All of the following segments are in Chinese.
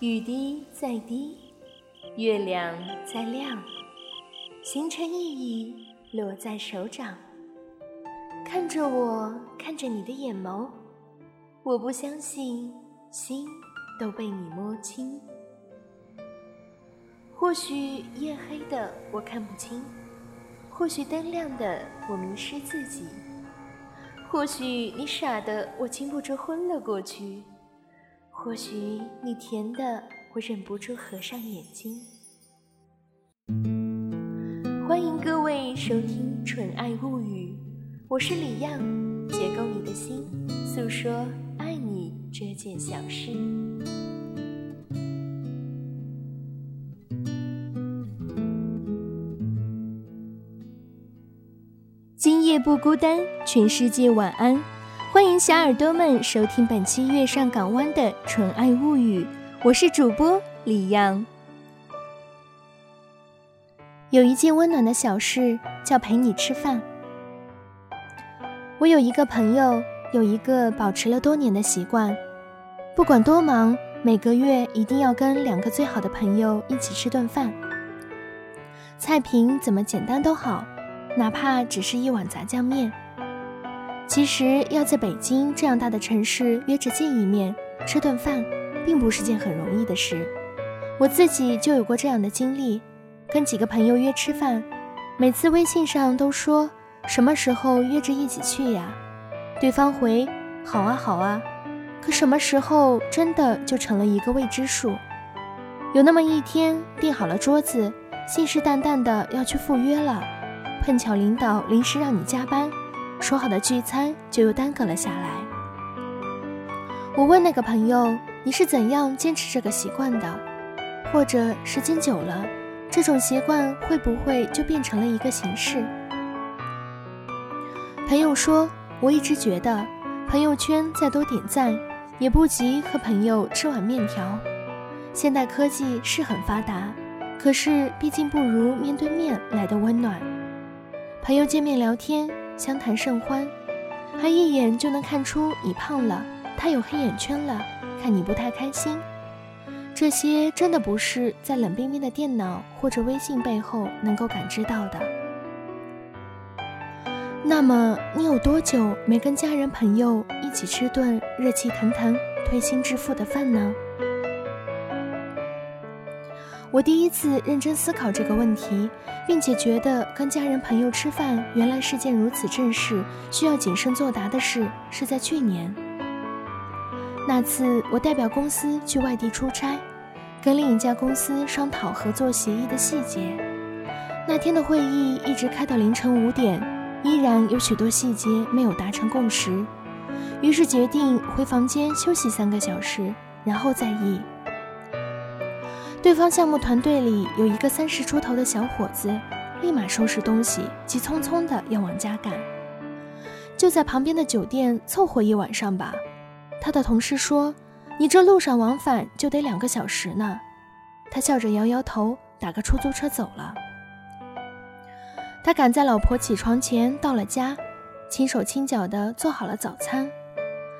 雨滴在滴，月亮在亮，星辰熠熠落在手掌。看着我，看着你的眼眸，我不相信心都被你摸清。或许夜黑的我看不清，或许灯亮的我迷失自己。或许你傻的，我禁不住昏了过去；或许你甜的，我忍不住合上眼睛。欢迎各位收听《纯爱物语》，我是李漾，解构你的心，诉说爱你这件小事。今夜不孤单，全世界晚安。欢迎小耳朵们收听本期《月上港湾》的《纯爱物语》，我是主播李阳。有一件温暖的小事，叫陪你吃饭。我有一个朋友，有一个保持了多年的习惯，不管多忙，每个月一定要跟两个最好的朋友一起吃顿饭。菜品怎么简单都好。哪怕只是一碗炸酱面。其实要在北京这样大的城市约着见一面吃顿饭，并不是件很容易的事。我自己就有过这样的经历，跟几个朋友约吃饭，每次微信上都说什么时候约着一起去呀？对方回好啊好啊，可什么时候真的就成了一个未知数。有那么一天订好了桌子，信誓旦旦的要去赴约了。碰巧领导临时让你加班，说好的聚餐就又耽搁了下来。我问那个朋友：“你是怎样坚持这个习惯的？或者时间久了，这种习惯会不会就变成了一个形式？”朋友说：“我一直觉得，朋友圈再多点赞，也不及和朋友吃碗面条。现代科技是很发达，可是毕竟不如面对面来的温暖。”朋友见面聊天，相谈甚欢，还一眼就能看出你胖了，他有黑眼圈了，看你不太开心。这些真的不是在冷冰冰的电脑或者微信背后能够感知到的。那么，你有多久没跟家人朋友一起吃顿热气腾腾、推心置腹的饭呢？我第一次认真思考这个问题，并且觉得跟家人朋友吃饭原来是件如此正式、需要谨慎作答的事，是在去年。那次我代表公司去外地出差，跟另一家公司商讨合作协议的细节。那天的会议一直开到凌晨五点，依然有许多细节没有达成共识，于是决定回房间休息三个小时，然后再议。对方项目团队里有一个三十出头的小伙子，立马收拾东西，急匆匆的要往家赶，就在旁边的酒店凑合一晚上吧。他的同事说：“你这路上往返就得两个小时呢。”他笑着摇摇头，打个出租车走了。他赶在老婆起床前到了家，轻手轻脚的做好了早餐，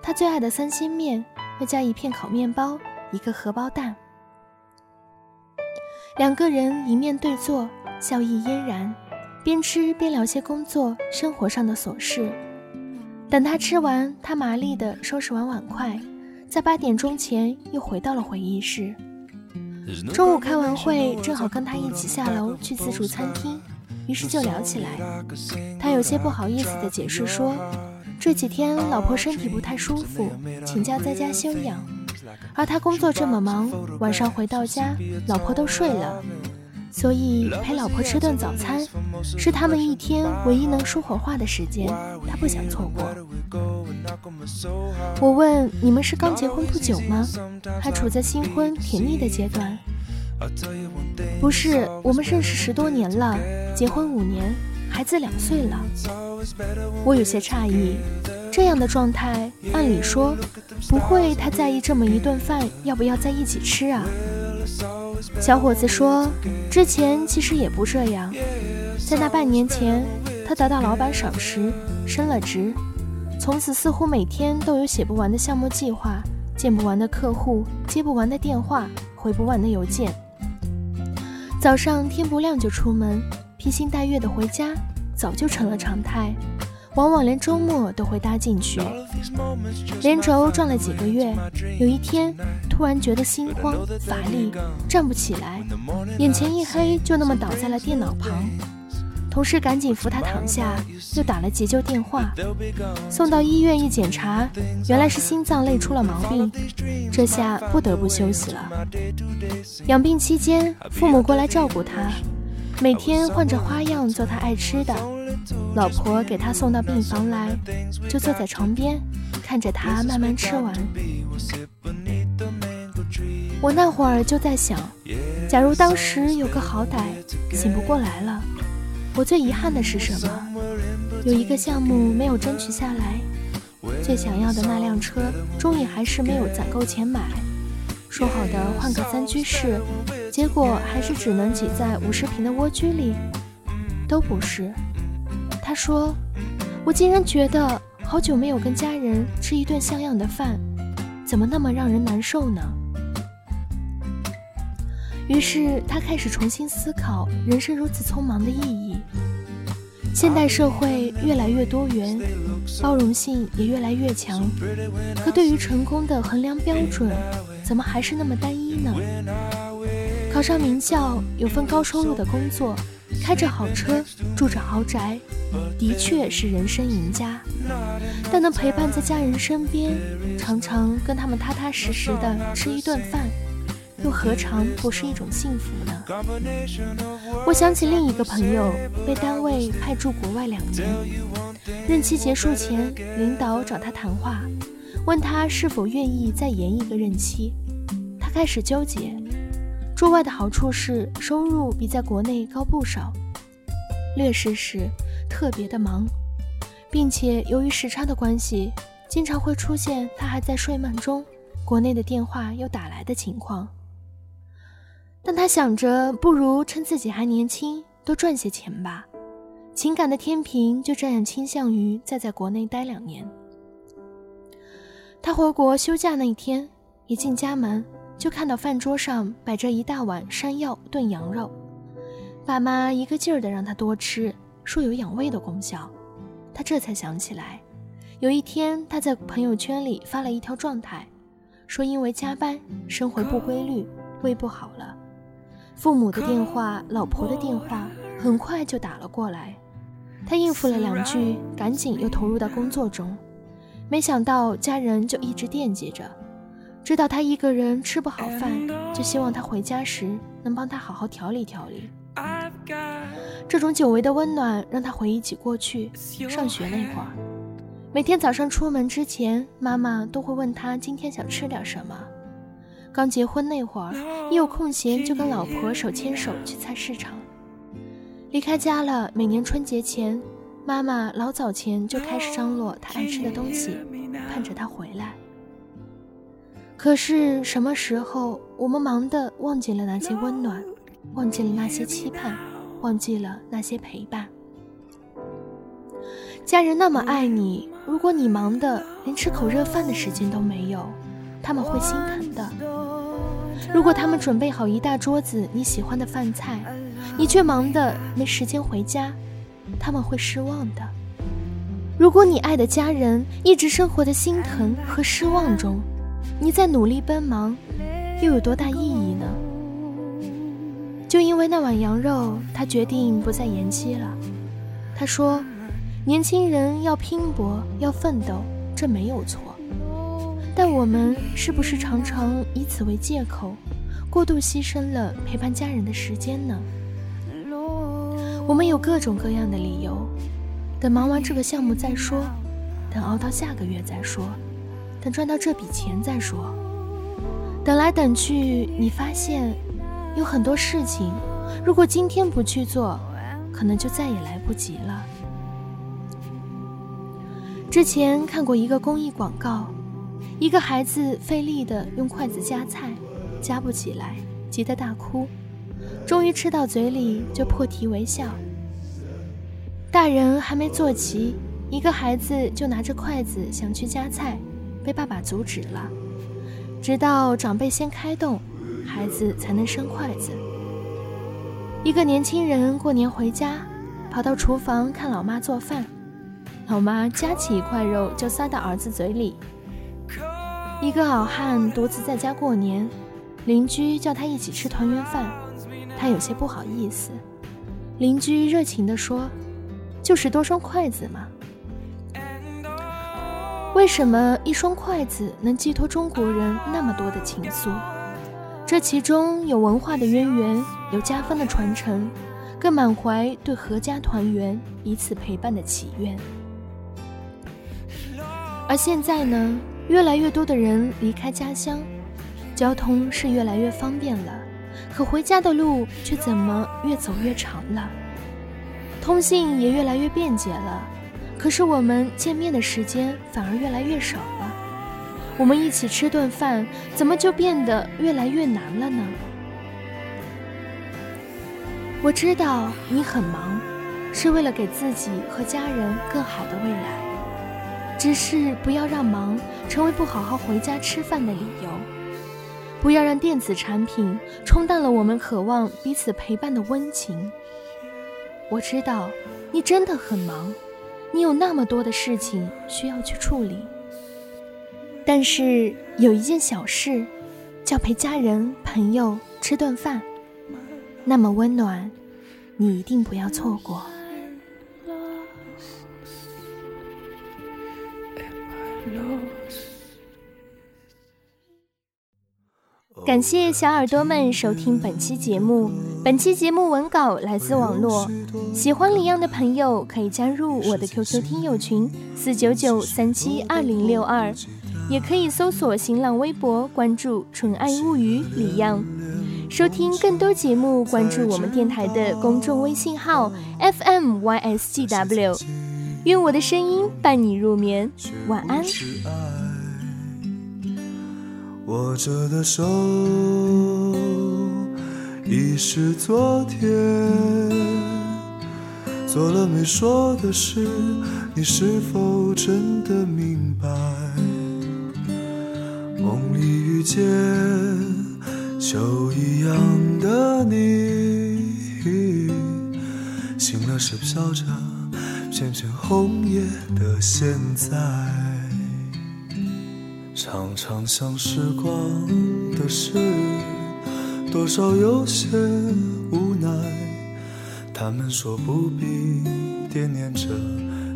他最爱的三鲜面，外加一片烤面包，一个荷包蛋。两个人一面对坐，笑意嫣然，边吃边聊些工作、生活上的琐事。等他吃完，他麻利地收拾完碗筷，在八点钟前又回到了会议室。中午开完会，正好跟他一起下楼去自助餐厅，于是就聊起来。他有些不好意思地解释说，这几天老婆身体不太舒服，请假在家休养。而他工作这么忙，晚上回到家，老婆都睡了，所以陪老婆吃顿早餐，是他们一天唯一能说会话的时间，他不想错过。我问你们是刚结婚不久吗？还处在新婚甜蜜的阶段？不是，我们认识十多年了，结婚五年，孩子两岁了。我有些诧异。这样的状态，按理说不会太在意这么一顿饭要不要在一起吃啊。小伙子说，之前其实也不这样，在那半年前，他得到老板赏识，升了职，从此似乎每天都有写不完的项目计划，见不完的客户，接不完的电话，回不完的邮件。早上天不亮就出门，披星戴月的回家，早就成了常态。往往连周末都会搭进去，连轴转了几个月，有一天突然觉得心慌乏力，站不起来，眼前一黑，就那么倒在了电脑旁。同事赶紧扶他躺下，又打了急救电话，送到医院一检查，原来是心脏累出了毛病，这下不得不休息了。养病期间，父母过来照顾他，每天换着花样做他爱吃的。老婆给他送到病房来，就坐在床边，看着他慢慢吃完。我那会儿就在想，假如当时有个好歹，醒不过来了。我最遗憾的是什么？有一个项目没有争取下来，最想要的那辆车，终于还是没有攒够钱买。说好的换个三居室，结果还是只能挤在五十平的蜗居里。都不是。他说：“我竟然觉得好久没有跟家人吃一顿像样的饭，怎么那么让人难受呢？”于是他开始重新思考人生如此匆忙的意义。现代社会越来越多元，包容性也越来越强，可对于成功的衡量标准，怎么还是那么单一呢？考上名校，有份高收入的工作。开着好车，住着豪宅，的确是人生赢家。但能陪伴在家人身边，常常跟他们踏踏实实的吃一顿饭，又何尝不是一种幸福呢？我想起另一个朋友，被单位派驻国外两年，任期结束前，领导找他谈话，问他是否愿意再延一个任期。他开始纠结。驻外的好处是收入比在国内高不少，劣势是特别的忙，并且由于时差的关系，经常会出现他还在睡梦中，国内的电话又打来的情况。但他想着，不如趁自己还年轻，多赚些钱吧。情感的天平就这样倾向于再在国内待两年。他回国休假那一天，一进家门。就看到饭桌上摆着一大碗山药炖羊肉，爸妈一个劲儿的让他多吃，说有养胃的功效。他这才想起来，有一天他在朋友圈里发了一条状态，说因为加班、生活不规律，胃不好了。父母的电话、老婆的电话很快就打了过来，他应付了两句，赶紧又投入到工作中。没想到家人就一直惦记着。知道他一个人吃不好饭，就希望他回家时能帮他好好调理调理。这种久违的温暖让他回忆起过去上学那会儿，每天早上出门之前，妈妈都会问他今天想吃点什么。刚结婚那会儿，一有空闲就跟老婆手牵手去菜市场。离开家了，每年春节前，妈妈老早前就开始张罗他爱吃的东西，盼着他回来。可是什么时候，我们忙得忘记了那些温暖，忘记了那些期盼，忘记了那些陪伴？家人那么爱你，如果你忙的连吃口热饭的时间都没有，他们会心疼的。如果他们准备好一大桌子你喜欢的饭菜，你却忙的没时间回家，他们会失望的。如果你爱的家人一直生活在心疼和失望中，你在努力奔忙，又有多大意义？就因为那碗羊肉，他决定不再延期了。他说：“年轻人要拼搏，要奋斗，这没有错。但我们是不是常常以此为借口，过度牺牲了陪伴家人的时间呢？我们有各种各样的理由，等忙完这个项目再说，等熬到下个月再说。”等赚到这笔钱再说。等来等去，你发现有很多事情，如果今天不去做，可能就再也来不及了。之前看过一个公益广告，一个孩子费力的用筷子夹菜，夹不起来，急得大哭，终于吃到嘴里就破涕为笑。大人还没坐齐，一个孩子就拿着筷子想去夹菜。被爸爸阻止了，直到长辈先开动，孩子才能伸筷子。一个年轻人过年回家，跑到厨房看老妈做饭，老妈夹起一块肉就塞到儿子嘴里。一个老汉独自在家过年，邻居叫他一起吃团圆饭，他有些不好意思。邻居热情地说：“就是多双筷子嘛。”为什么一双筷子能寄托中国人那么多的情愫？这其中有文化的渊源，有家风的传承，更满怀对阖家团圆、彼此陪伴的祈愿。而现在呢，越来越多的人离开家乡，交通是越来越方便了，可回家的路却怎么越走越长了？通信也越来越便捷了。可是我们见面的时间反而越来越少了，我们一起吃顿饭，怎么就变得越来越难了呢？我知道你很忙，是为了给自己和家人更好的未来，只是不要让忙成为不好好回家吃饭的理由，不要让电子产品冲淡了我们渴望彼此陪伴的温情。我知道你真的很忙。你有那么多的事情需要去处理，但是有一件小事，叫陪家人朋友吃顿饭，那么温暖，你一定不要错过。感谢小耳朵们收听本期节目。本期节目文稿来自网络，喜欢李阳的朋友可以加入我的 QQ 听友群四九九三七二零六二，也可以搜索新浪微博关注“纯爱物语”李漾，收听更多节目关注我们电台的公众微信号 FMYSGW。愿我的声音伴你入眠，晚安。握着的手已是昨天，做了没说的事，你是否真的明白？梦里遇见秋一样的你，醒了是飘着片片红叶的现在。常常想时光的事，多少有些无奈。他们说不必惦念着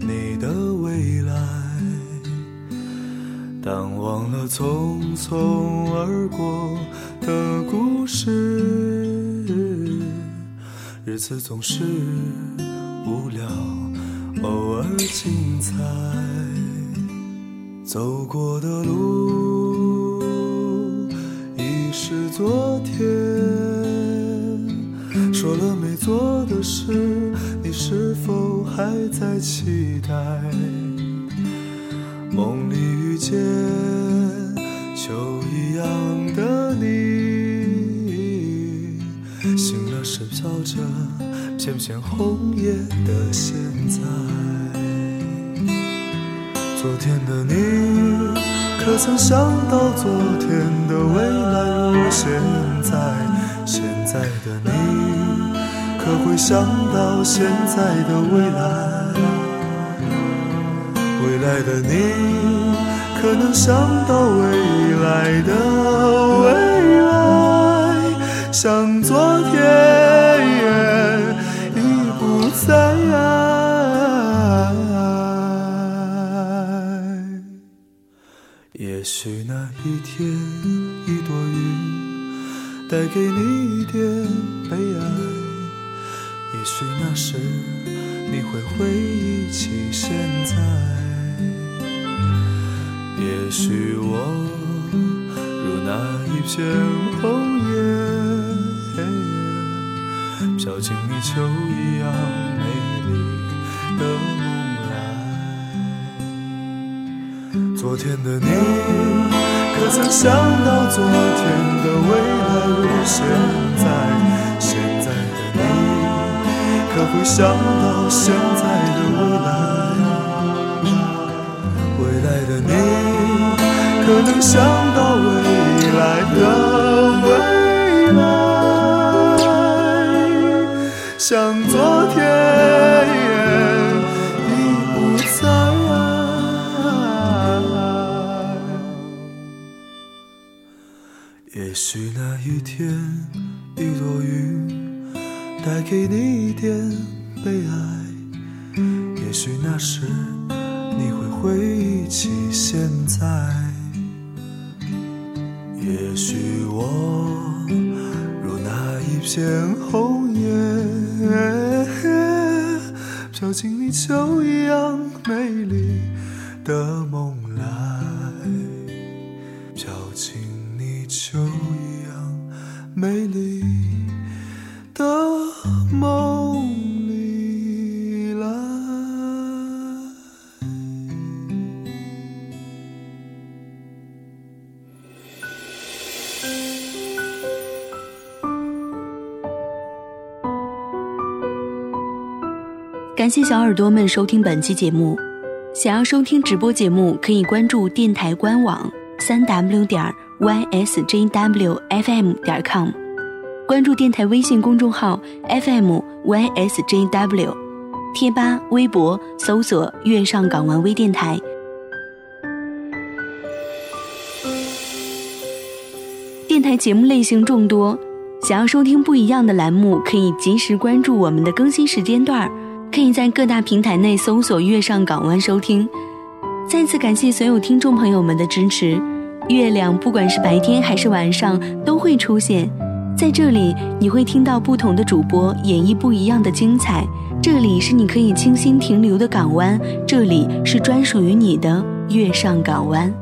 你的未来，淡忘了匆匆而过的故事。日子总是无聊，偶尔精彩。走过的路已是昨天，说了没做的事，你是否还在期待？梦里遇见秋一样的你，醒了时飘着片片红叶的现在。昨天的你，可曾想到昨天的未来如现在？现在的你，可会想到现在的未来？未来的你，可能想到未来的未来？像昨天已不在。也许那一天，一朵云带给你一点悲哀；也许那时，你会回忆起现在；也许我如那一片红叶，飘进你秋一样美丽的梦来。昨天的你，可曾想到昨天的未来如现在？现在的你，可会想到现在的我可能想到未来的未来，像昨天已不在。也许那一天一朵云带给你一点悲哀，也许那时你会回忆起现在。也许我如那一片红叶，飘进你秋一样美丽的梦来，飘进你秋一样美丽。感谢小耳朵们收听本期节目。想要收听直播节目，可以关注电台官网三 w 点 ysjwfm 点 com，关注电台微信公众号 FM ysjw，贴吧、微博搜索“月上港湾微电台”。电台节目类型众多，想要收听不一样的栏目，可以及时关注我们的更新时间段。可以在各大平台内搜索“月上港湾”收听。再次感谢所有听众朋友们的支持。月亮不管是白天还是晚上都会出现在这里，你会听到不同的主播演绎不一样的精彩。这里是你可以清新停留的港湾，这里是专属于你的月上港湾。